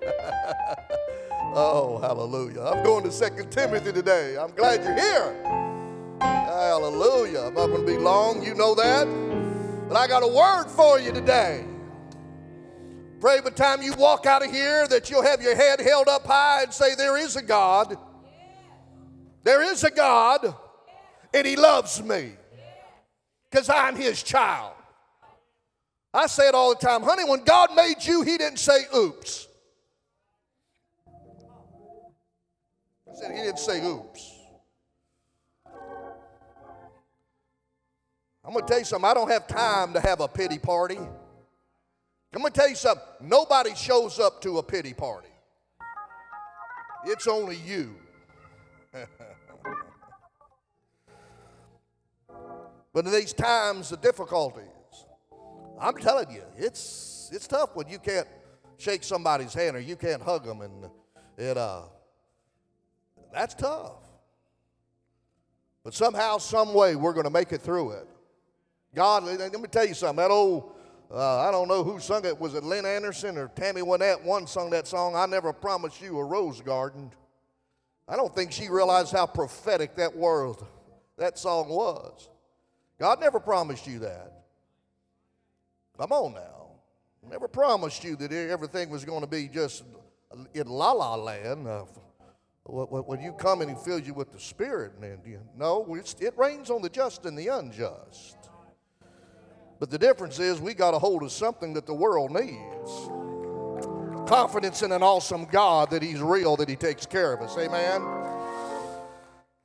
oh, hallelujah. I'm going to Second Timothy today. I'm glad you're here. Hallelujah. I'm not going to be long, you know that. But I got a word for you today. Pray by the time you walk out of here that you'll have your head held up high and say, There is a God. There is a God, and He loves me because I'm His child. I say it all the time, honey, when God made you, He didn't say oops. I said He didn't say oops. I'm going to tell you something, I don't have time to have a pity party. I'm going to tell you something, nobody shows up to a pity party, it's only you. but in these times of difficulties, I'm telling you, it's it's tough when you can't shake somebody's hand or you can't hug them, and it uh, that's tough. But somehow, some way, we're going to make it through it. God, let me tell you something. That old, uh, I don't know who sung it. Was it Lynn Anderson or Tammy Wynette? One sung that song. I never promised you a rose garden. I don't think she realized how prophetic that world, that song was. God never promised you that. Come on now. Never promised you that everything was going to be just in la la land. Uh, when you come and he fills you with the Spirit, and you, no, it rains on the just and the unjust. But the difference is we got a hold of something that the world needs confidence in an awesome God that He's real, that He takes care of us. Amen.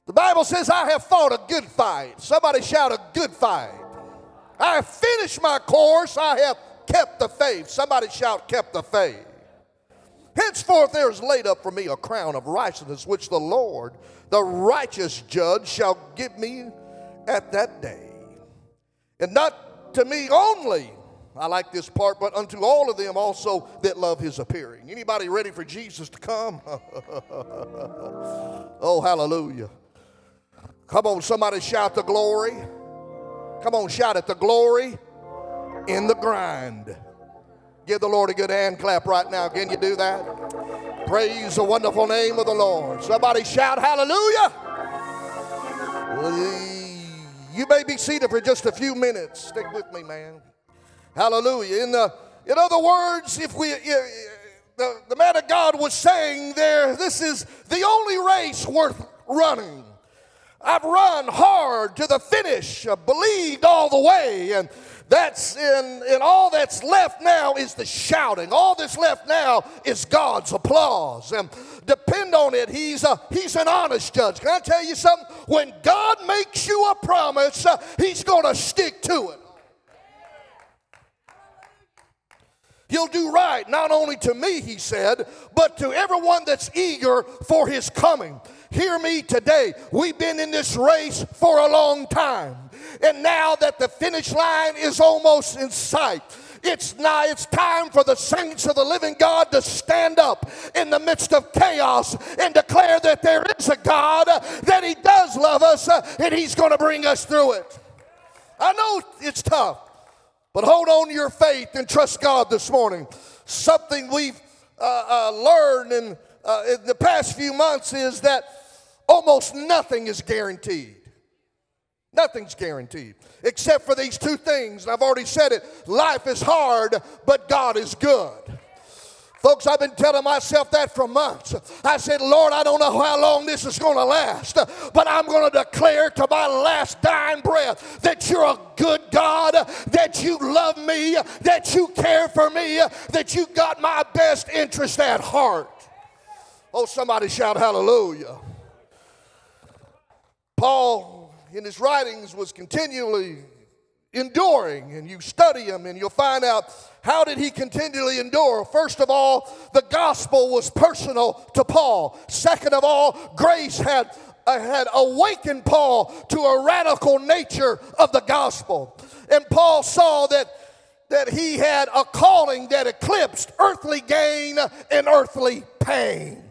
The Bible says, I have fought a good fight. Somebody shout a good fight. I have finished my course. I have kept the faith. Somebody shout, kept the faith. Henceforth there is laid up for me a crown of righteousness, which the Lord, the righteous judge, shall give me at that day. And not to me only, I like this part, but unto all of them also that love his appearing. Anybody ready for Jesus to come? oh, hallelujah. Come on, somebody shout the glory. Come on, shout at The glory in the grind. Give the Lord a good hand clap right now. Can you do that? Praise the wonderful name of the Lord. Somebody shout hallelujah. You may be seated for just a few minutes. Stick with me, man. Hallelujah. In, the, in other words, if we, the, the man of God was saying there, this is the only race worth running. I've run hard to the finish, I believed all the way, and that's in, and all that's left now is the shouting. All that's left now is God's applause. And depend on it, He's a, He's an honest judge. Can I tell you something? When God makes you a promise, uh, He's going to stick to it. He'll do right, not only to me, he said, but to everyone that's eager for his coming. Hear me today. We've been in this race for a long time. And now that the finish line is almost in sight, it's now it's time for the saints of the living God to stand up in the midst of chaos and declare that there is a God, that He does love us, and He's going to bring us through it. I know it's tough, but hold on to your faith and trust God this morning. Something we've uh, uh, learned in, uh, in the past few months is that almost nothing is guaranteed. Nothing's guaranteed except for these two things. And I've already said it life is hard, but God is good. Folks, I've been telling myself that for months. I said, Lord, I don't know how long this is going to last, but I'm going to declare to my last dying breath that you're a good God, that you love me, that you care for me, that you got my best interest at heart. Oh, somebody shout hallelujah. Paul, in his writings, was continually enduring, and you study him and you'll find out how did he continually endure? First of all, the gospel was personal to Paul. Second of all, grace had uh, had awakened Paul to a radical nature of the gospel. And Paul saw that that he had a calling that eclipsed earthly gain and earthly pain.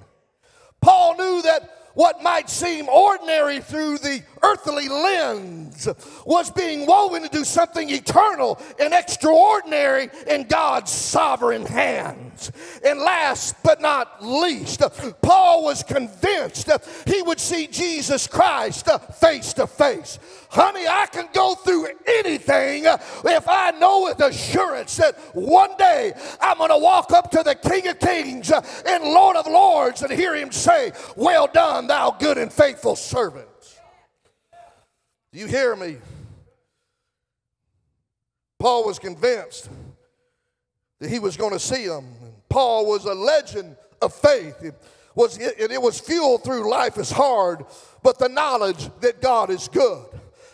Paul knew that what might seem ordinary through the earthly lens was being woven into something eternal and extraordinary in God's sovereign hands. And last but not least, Paul was convinced he would see Jesus Christ face to face. Honey, I can go through anything if I know with assurance that one day I'm going to walk up to the King of Kings and Lord of Lords and hear him say, Well done, thou good and faithful servant. Do you hear me? Paul was convinced that he was going to see him. Paul was a legend of faith. It was, it, it was fueled through life is hard, but the knowledge that God is good.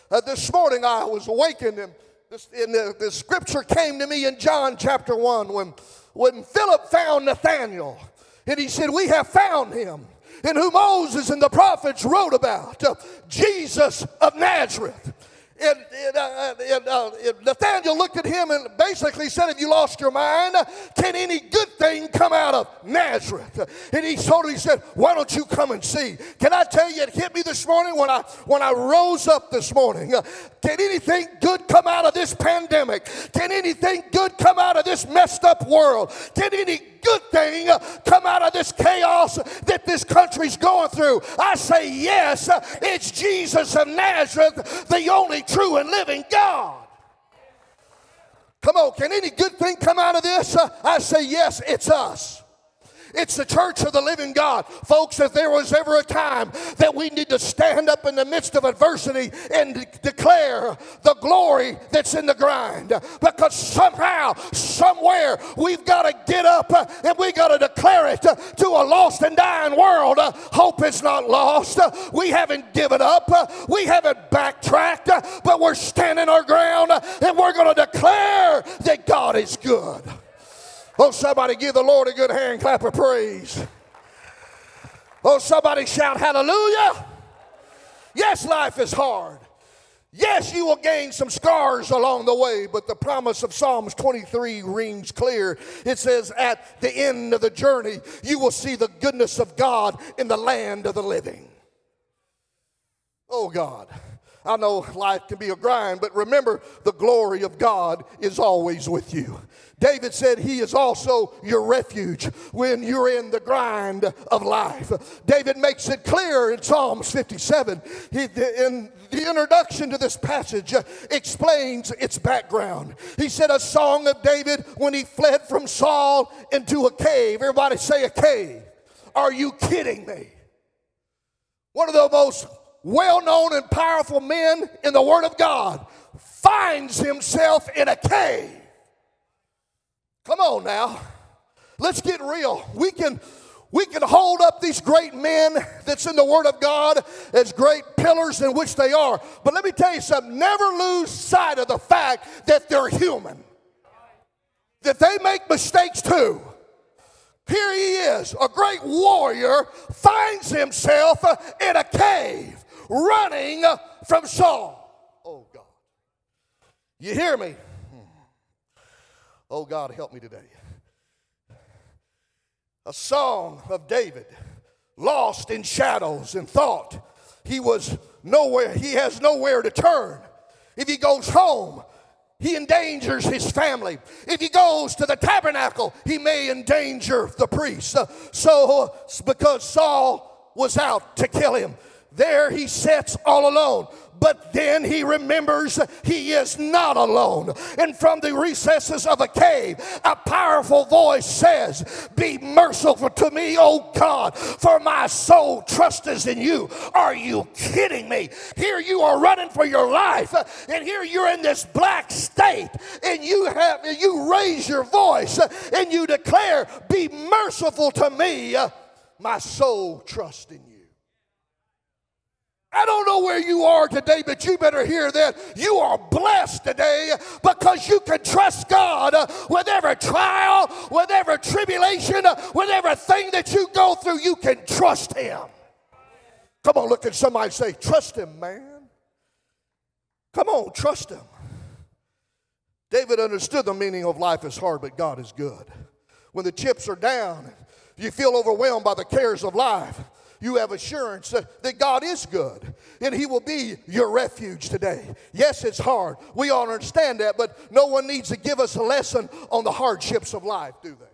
Uh, this morning I was awakened and this, and the, the scripture came to me in John chapter 1 when, when Philip found Nathanael and he said, We have found him in whom Moses and the prophets wrote about, uh, Jesus of Nazareth. And, and, uh, and, uh, and, Nathaniel looked at him and basically said, Have you lost your mind? Can any good thing come out of Nazareth? And he told him, He said, Why don't you come and see? Can I tell you, it hit me this morning when I when I rose up this morning. Uh, can anything good come out of this pandemic? Can anything good come out of this messed up world? Can any good thing come out of this chaos that this country's going through? I say yes, it's Jesus of Nazareth, the only true and living God. Come on, can any good thing come out of this? I say yes, it's us. It's the church of the living God. Folks, if there was ever a time that we need to stand up in the midst of adversity and de- declare the glory that's in the grind, because somehow, somewhere, we've got to get up and we got to declare it to a lost and dying world. Hope is not lost. We haven't given up. We haven't backtracked, but we're standing our ground and we're going to declare that God is good. Oh, somebody give the Lord a good hand clap of praise. Oh, somebody shout hallelujah. Yes, life is hard. Yes, you will gain some scars along the way, but the promise of Psalms 23 rings clear. It says, At the end of the journey, you will see the goodness of God in the land of the living. Oh, God. I know life can be a grind, but remember the glory of God is always with you. David said he is also your refuge when you're in the grind of life. David makes it clear in Psalms 57. He, in the introduction to this passage uh, explains its background. He said, A song of David when he fled from Saul into a cave. Everybody say a cave. Are you kidding me? One of the most well known and powerful men in the Word of God finds himself in a cave. Come on now. Let's get real. We can we can hold up these great men that's in the Word of God as great pillars in which they are. But let me tell you something never lose sight of the fact that they're human, that they make mistakes too. Here he is, a great warrior, finds himself in a cave running from Saul. Oh, God. You hear me? Oh, God, help me today. A song of David, lost in shadows and thought he was nowhere, he has nowhere to turn. If he goes home, he endangers his family. If he goes to the tabernacle, he may endanger the priests. So, because Saul was out to kill him, there he sits all alone. But then he remembers he is not alone. And from the recesses of a cave, a powerful voice says, Be merciful to me, O God, for my soul trusts in you. Are you kidding me? Here you are running for your life, and here you're in this black state, and you have you raise your voice and you declare, Be merciful to me. My soul trusts in you. Where you are today, but you better hear that. You are blessed today because you can trust God with every trial, with every tribulation, with everything that you go through. You can trust Him. Come on, look at somebody say, Trust Him, man. Come on, trust Him. David understood the meaning of life is hard, but God is good. When the chips are down, you feel overwhelmed by the cares of life. You have assurance that, that God is good and He will be your refuge today. Yes, it's hard. We all understand that, but no one needs to give us a lesson on the hardships of life, do they?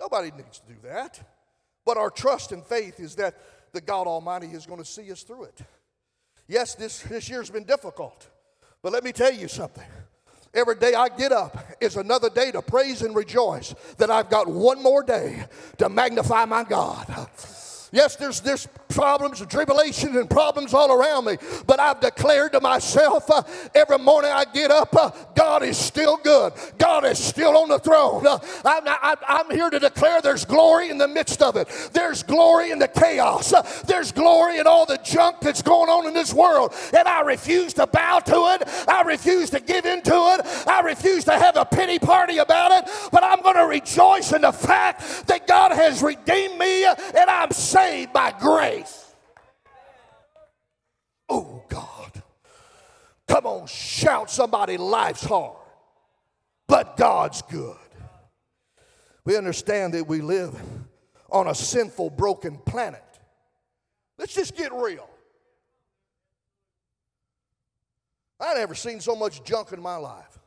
Nobody needs to do that. But our trust and faith is that the God Almighty is going to see us through it. Yes, this, this year's been difficult, but let me tell you something. Every day I get up is another day to praise and rejoice that I've got one more day to magnify my God. Yes, there's, there's problems and tribulations and problems all around me, but I've declared to myself uh, every morning I get up, uh, God is still good. God is still on the throne. Uh, I'm, I, I'm, here to declare there's glory in the midst of it. There's glory in the chaos. Uh, there's glory in all the junk that's going on in this world. And I refuse to bow to it. I refuse to give in to it. I refuse to have a pity party about it. But I'm going to rejoice in the fact that God has redeemed me and I'm saved by grace. Oh, God. Come on, shout somebody, life's hard, but God's good. We understand that we live on a sinful, broken planet. Let's just get real. I never seen so much junk in my life.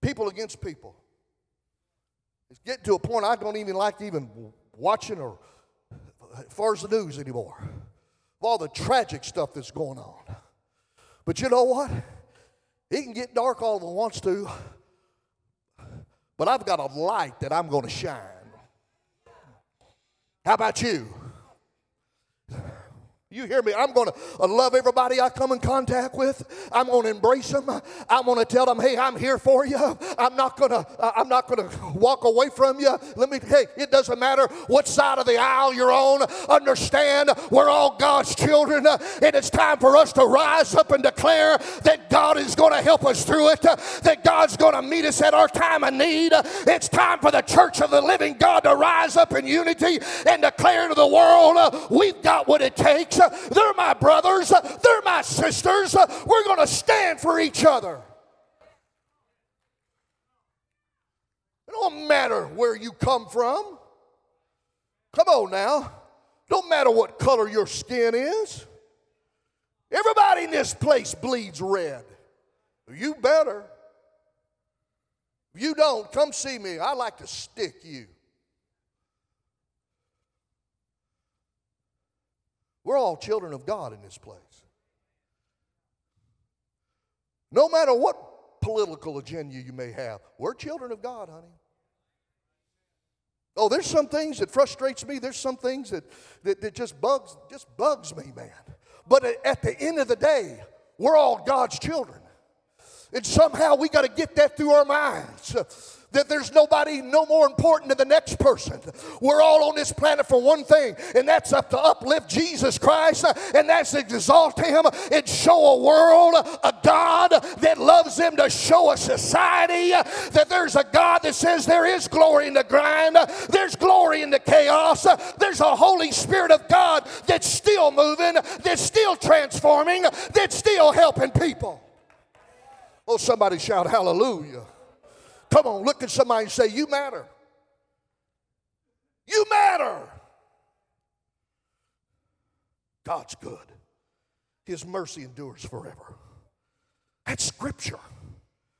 People against people. It's getting to a point I don't even like even watching or as far as the news anymore. Of all the tragic stuff that's going on. But you know what? It can get dark all it wants to. But I've got a light that I'm going to shine. How about you? You hear me? I'm going to uh, love everybody I come in contact with. I'm going to embrace them. I'm going to tell them, "Hey, I'm here for you. I'm not going to uh, I'm not going to walk away from you." Let me hey, it doesn't matter what side of the aisle you're on. Understand, we're all God's children, uh, and it's time for us to rise up and declare that God is going to help us through it. That God's going to meet us at our time of need. It's time for the church of the living God to rise up in unity and declare to the world, "We've got what it takes." They're my brothers. They're my sisters. We're going to stand for each other. It don't matter where you come from. Come on now. Don't matter what color your skin is. Everybody in this place bleeds red. You better. If you don't, come see me. I like to stick you. We're all children of God in this place. No matter what political agenda you may have, we're children of God, honey. Oh, there's some things that frustrates me. There's some things that, that, that just bugs just bugs me, man. But at the end of the day, we're all God's children. And somehow we got to get that through our minds that there's nobody no more important than the next person. We're all on this planet for one thing, and that's up to uplift Jesus Christ, and that's to exalt Him and show a world, a God that loves them, to show a society that there's a God that says there is glory in the grind, there's glory in the chaos, there's a Holy Spirit of God that's still moving, that's still transforming, that's still helping people. Oh, somebody shout hallelujah. Come on, look at somebody and say, You matter. You matter. God's good. His mercy endures forever. That's scripture.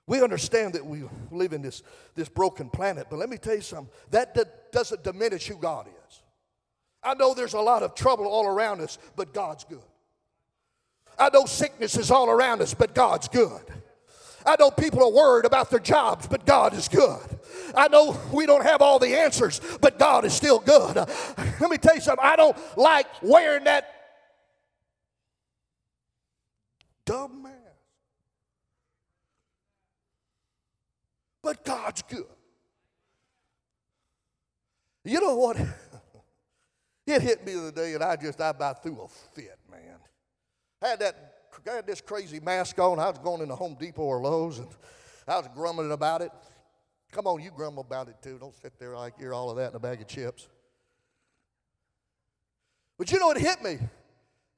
We understand that we live in this, this broken planet, but let me tell you something. That d- doesn't diminish who God is. I know there's a lot of trouble all around us, but God's good. I know sickness is all around us, but God's good. I know people are worried about their jobs, but God is good. I know we don't have all the answers, but God is still good. Let me tell you something. I don't like wearing that dumb mask. But God's good. You know what? It hit me the other day, and I just I about threw a fit, man. I had that I had this crazy mask on. I was going into Home Depot or Lowe's, and I was grumbling about it. Come on, you grumble about it too. Don't sit there like you're all of that in a bag of chips. But you know, it hit me.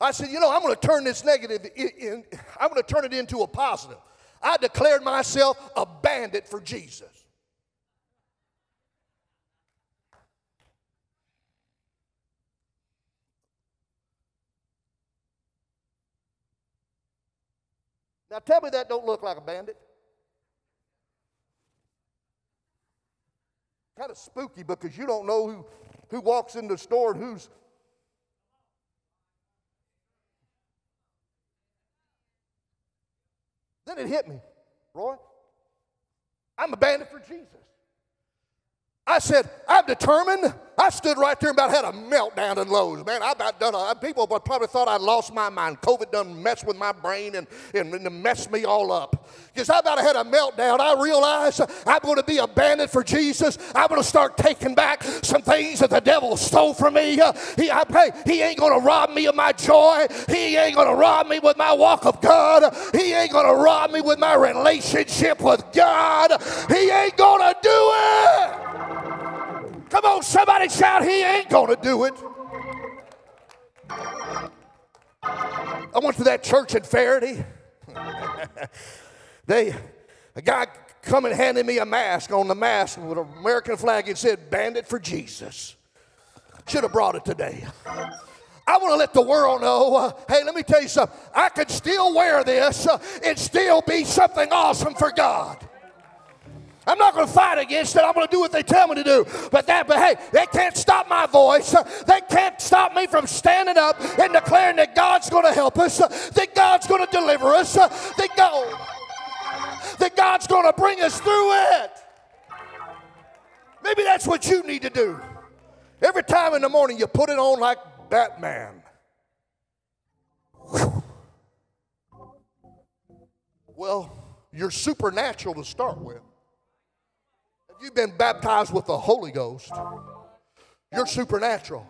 I said, you know, I'm going to turn this negative in, in I'm going to turn it into a positive. I declared myself a bandit for Jesus. Now tell me that don't look like a bandit. Kind of spooky because you don't know who, who walks in the store and who's. Then it hit me, Roy. I'm a bandit for Jesus. I said, I'm determined I stood right there and about had a meltdown in Lowe's. Man, I about done a, people probably thought I'd lost my mind. COVID done messed with my brain and, and, and messed me all up. Because I about had a meltdown. I realized I'm going to be abandoned for Jesus. I'm going to start taking back some things that the devil stole from me. Uh, he, I, hey, he ain't going to rob me of my joy. He ain't going to rob me with my walk of God. He ain't going to rob me with my relationship with God. He ain't going to do it. Come on, somebody shout, He ain't gonna do it. I went to that church in Faraday. they, a guy come and handed me a mask. On the mask with an American flag, it said "Bandit for Jesus." Should have brought it today. I want to let the world know uh, hey, let me tell you something. I could still wear this uh, and still be something awesome for God. I'm not going to fight against it. I'm going to do what they tell me to do. But that, but hey, they can't stop my voice. They can't stop me from standing up and declaring that God's going to help us, that God's going to deliver us, that God, that God's going to bring us through it. Maybe that's what you need to do. Every time in the morning, you put it on like Batman. Well, you're supernatural to start with you've been baptized with the Holy Ghost, you're supernatural.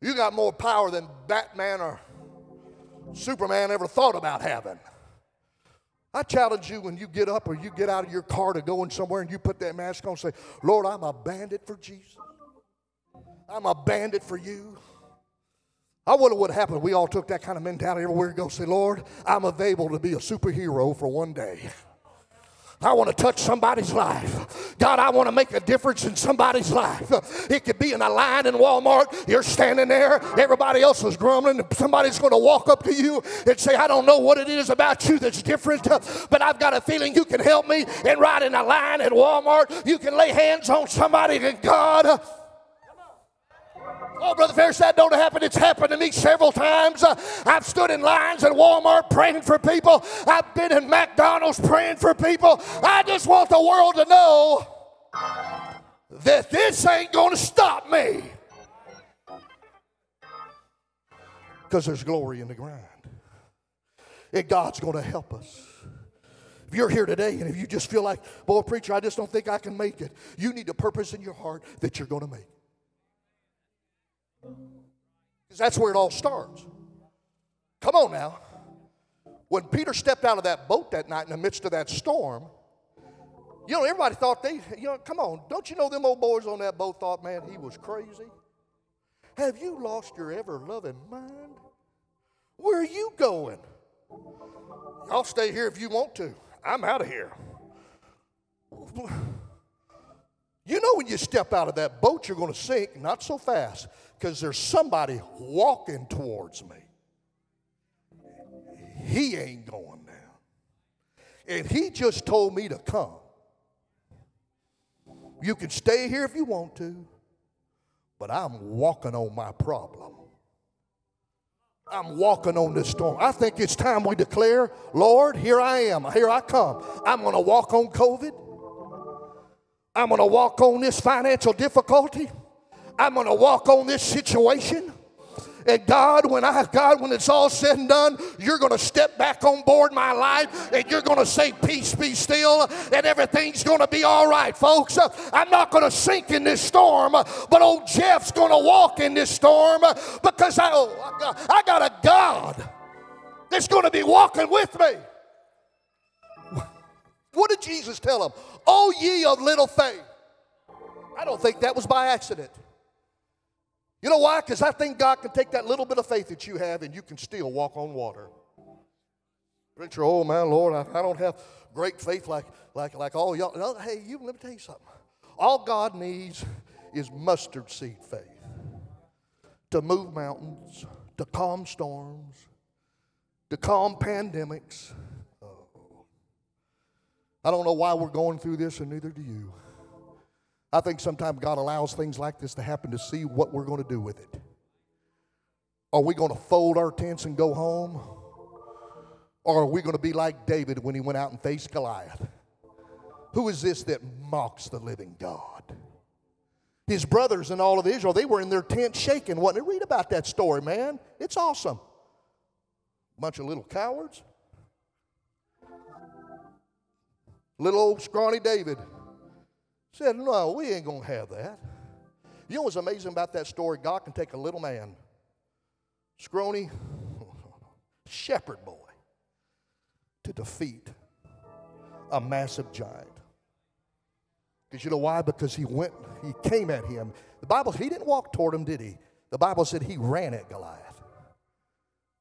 You got more power than Batman or Superman ever thought about having. I challenge you when you get up or you get out of your car to go in somewhere and you put that mask on say, Lord, I'm a bandit for Jesus. I'm a bandit for you. I wonder what happened. We all took that kind of mentality everywhere we go. Say, Lord, I'm available to be a superhero for one day. I want to touch somebody's life. God, I want to make a difference in somebody's life. It could be in a line in Walmart. You're standing there, everybody else is grumbling, somebody's going to walk up to you and say, I don't know what it is about you that's different, but I've got a feeling you can help me. And right in a line at Walmart, you can lay hands on somebody and God, Oh, Brother Ferris, that don't happen. It's happened to me several times. Uh, I've stood in lines at Walmart praying for people. I've been in McDonald's praying for people. I just want the world to know that this ain't going to stop me. Because there's glory in the ground. And God's going to help us. If you're here today and if you just feel like, boy, preacher, I just don't think I can make it, you need a purpose in your heart that you're going to make. Because that's where it all starts. Come on now. When Peter stepped out of that boat that night in the midst of that storm, you know, everybody thought they, you know, come on, don't you know them old boys on that boat thought, man, he was crazy? Have you lost your ever loving mind? Where are you going? I'll stay here if you want to. I'm out of here. You know, when you step out of that boat, you're going to sink, not so fast because there's somebody walking towards me. He ain't going now. And he just told me to come. You can stay here if you want to, but I'm walking on my problem. I'm walking on this storm. I think it's time we declare, Lord, here I am. Here I come. I'm going to walk on COVID. I'm going to walk on this financial difficulty. I'm going to walk on this situation. And God, when I, God, when it's all said and done, you're going to step back on board my life and you're going to say, Peace be still, and everything's going to be all right, folks. I'm not going to sink in this storm, but old Jeff's going to walk in this storm because I, oh, I, got, I got a God that's going to be walking with me. What did Jesus tell him? Oh, ye of little faith. I don't think that was by accident. You know why? Because I think God can take that little bit of faith that you have and you can still walk on water. Preacher, oh man, Lord, I, I don't have great faith like, like, like all y'all. No, hey, you, let me tell you something. All God needs is mustard seed faith to move mountains, to calm storms, to calm pandemics. Oh. I don't know why we're going through this, and neither do you. I think sometimes God allows things like this to happen to see what we're going to do with it. Are we going to fold our tents and go home? Or are we going to be like David when he went out and faced Goliath? Who is this that mocks the living God? His brothers and all of Israel, they were in their tent shaking. What? Read about that story, man. It's awesome. Bunch of little cowards. Little old scrawny David said, No, we ain't going to have that. You know what's amazing about that story? God can take a little man, scrawny, shepherd boy, to defeat a massive giant. Because you know why? Because he went, he came at him. The Bible, he didn't walk toward him, did he? The Bible said he ran at Goliath.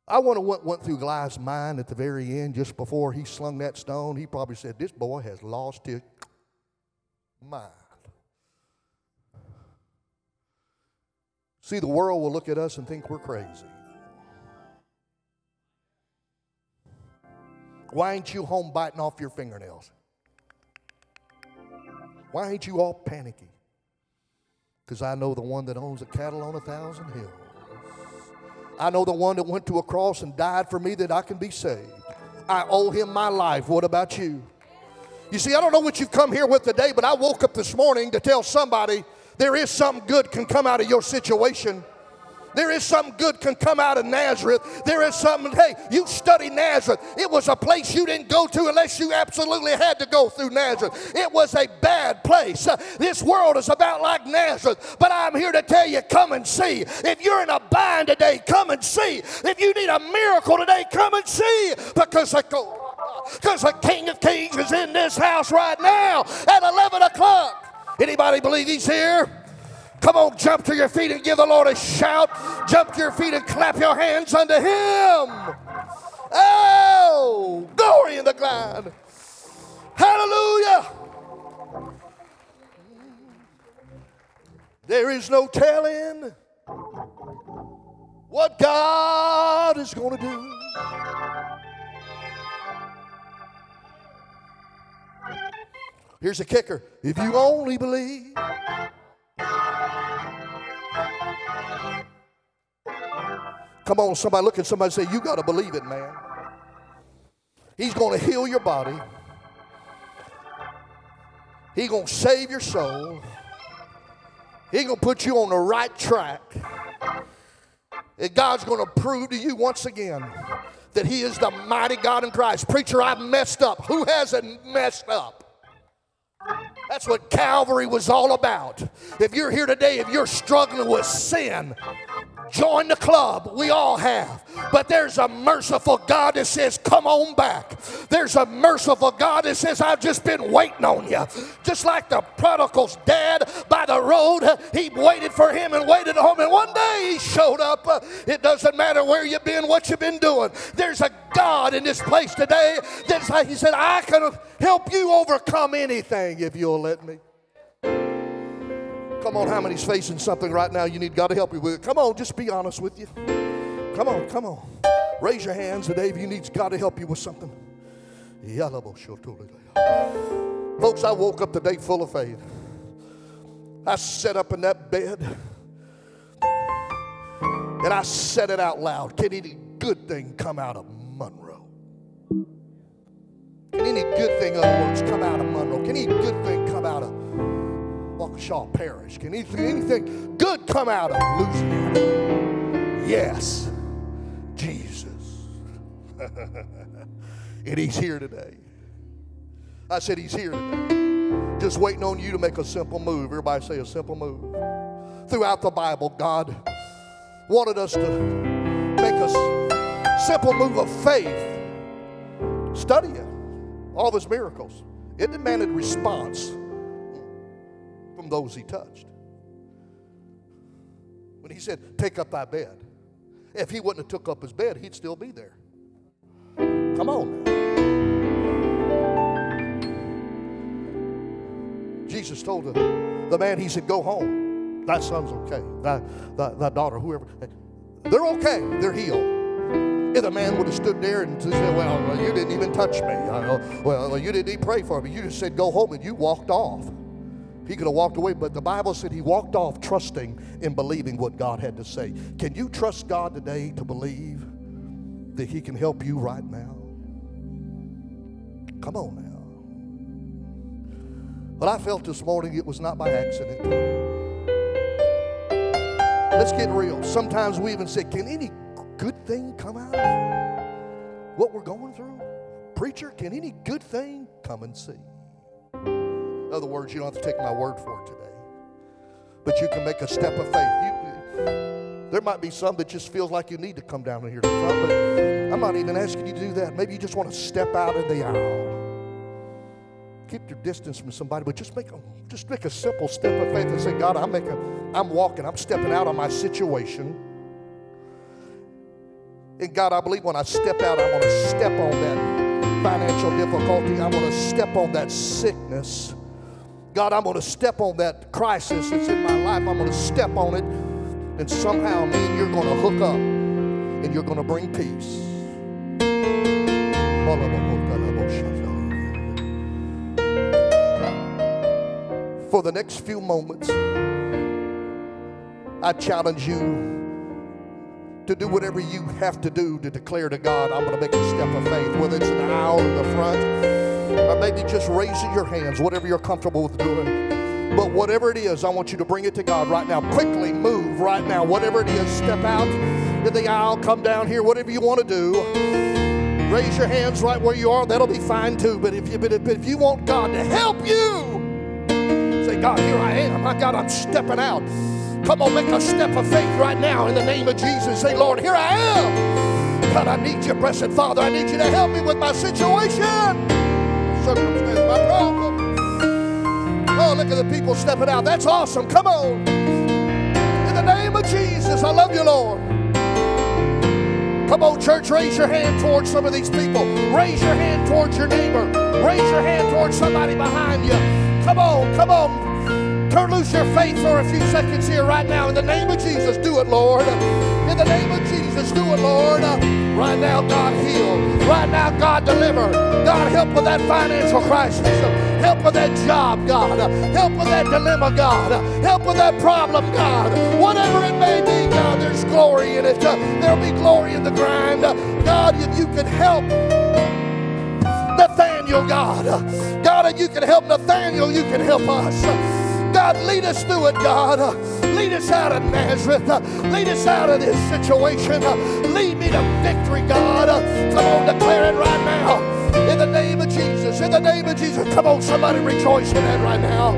I wonder what went through Goliath's mind at the very end, just before he slung that stone. He probably said, This boy has lost his mind. See, the world will look at us and think we're crazy. Why ain't you home biting off your fingernails? Why ain't you all panicky? Because I know the one that owns the cattle on a thousand hills. I know the one that went to a cross and died for me that I can be saved. I owe him my life. What about you? You see, I don't know what you've come here with today, but I woke up this morning to tell somebody there is something good can come out of your situation. There is something good can come out of Nazareth. There is something, hey, you study Nazareth. It was a place you didn't go to unless you absolutely had to go through Nazareth. It was a bad place. Uh, this world is about like Nazareth. But I'm here to tell you, come and see. If you're in a bind today, come and see. If you need a miracle today, come and see. Because because the King of Kings is in this house right now at 11 o'clock. Anybody believe he's here? Come on, jump to your feet and give the Lord a shout. Jump to your feet and clap your hands unto Him. Oh, glory in the God. Hallelujah. There is no telling what God is going to do. Here's a kicker if you only believe. Come on, somebody look at somebody say, You got to believe it, man. He's going to heal your body. He's going to save your soul. He's going to put you on the right track. And God's going to prove to you once again that He is the mighty God in Christ. Preacher, I've messed up. Who hasn't messed up? That's what Calvary was all about. If you're here today, if you're struggling with sin, join the club. We all have. But there's a merciful God that says, Come on back. There's a merciful God that says, I've just been waiting on you. Just like the prodigal's dad by the road, he waited for him and waited on him. And one day he showed up. It doesn't matter where you've been, what you've been doing. There's a God in this place today that's like, He said, I can help you overcome anything if you'll let me. Come on, how many's facing something right now you need God to help you with? It? Come on, just be honest with you. Come on, come on. Raise your hands today if you need God to help you with something. Folks, I woke up today full of faith. I sat up in that bed and I said it out loud. Can any good thing come out of Monroe? Can any good thing, in other words, come out of Monroe? Can any good thing come out of Ouachita Parish? Can anything, anything good come out of Louisiana? Yes. Jesus. and he's here today. I said he's here today. Just waiting on you to make a simple move. Everybody say a simple move. Throughout the Bible, God wanted us to make a simple move of faith. Study it. All of his miracles. It demanded response from those he touched. When he said, Take up thy bed. If he wouldn't have took up his bed, he'd still be there. Come on Jesus told the, the man, he said, Go home. Thy son's okay. Thy, thy, thy daughter, whoever. They're okay. They're healed. If the man would have stood there and said, Well, you didn't even touch me. Well, you didn't even pray for me. You just said, Go home, and you walked off. He could have walked away, but the Bible said he walked off trusting and believing what God had to say. Can you trust God today to believe that He can help you right now? Come on now. But I felt this morning it was not by accident. Let's get real. Sometimes we even say, Can any good thing come out of what we're going through? Preacher, can any good thing come and see? Other words, you don't have to take my word for it today. But you can make a step of faith. You, there might be some that just feels like you need to come down in here to front, but I'm not even asking you to do that. Maybe you just want to step out in the aisle. Keep your distance from somebody, but just make a just make a simple step of faith and say, God, I'm making, I'm walking, I'm stepping out on my situation. And God, I believe when I step out, I want to step on that financial difficulty. I want to step on that sickness. God, I'm going to step on that crisis that's in my life. I'm going to step on it, and somehow, me and you're going to hook up, and you're going to bring peace. For the next few moments, I challenge you to do whatever you have to do to declare to God, I'm going to make a step of faith, whether it's an aisle in the front or maybe just raising your hands, whatever you're comfortable with doing. But whatever it is, I want you to bring it to God right now. Quickly move right now. Whatever it is, step out in the aisle, come down here, whatever you want to do. Raise your hands right where you are. That'll be fine too. But if you, but if, you want God to help you, say, God, here I am. My God, I'm stepping out. Come on, make a step of faith right now in the name of Jesus. Say, Lord, here I am. God, I need you, blessed Father. I need you to help me with my situation circumstance, my problem. Oh, look at the people stepping out. That's awesome. Come on. In the name of Jesus, I love you, Lord. Come on, church, raise your hand towards some of these people. Raise your hand towards your neighbor. Raise your hand towards somebody behind you. Come on, come on. Turn loose your faith for a few seconds here right now. In the name of Jesus, do it, Lord. In the name of Jesus, do it, Lord. Right now, God heal. Right now, God deliver. God help with that financial crisis. Help with that job, God. Help with that dilemma, God. Help with that problem, God. Whatever it may be, God, there's glory in it. There'll be glory in the grind. God, if you can help Nathaniel, God. God, if you can help Nathaniel, you can help us. God, lead us through it, God. Lead us out of Nazareth. Lead us out of this situation. Lead me to victory, God. Come on, declare it right now. In the name of Jesus. In the name of Jesus. Come on, somebody rejoice in that right now.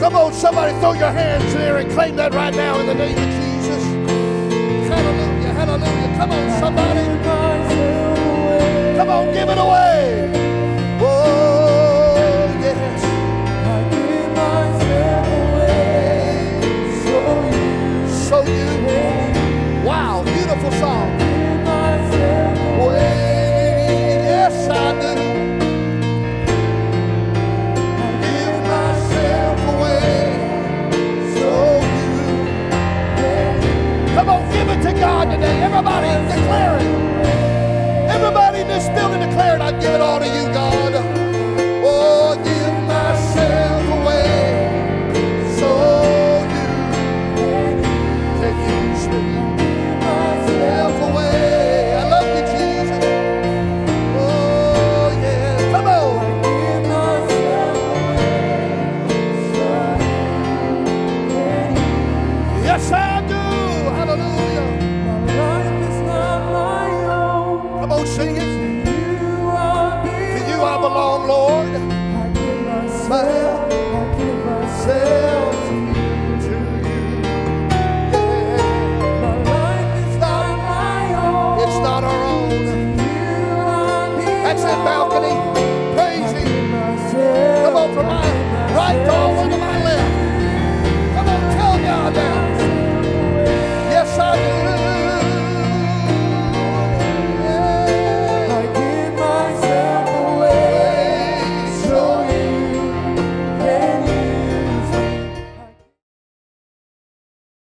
Come on, somebody throw your hands there and claim that right now in the name of Jesus. Hallelujah, hallelujah. Come on, somebody. Come on, give it away. Balcony.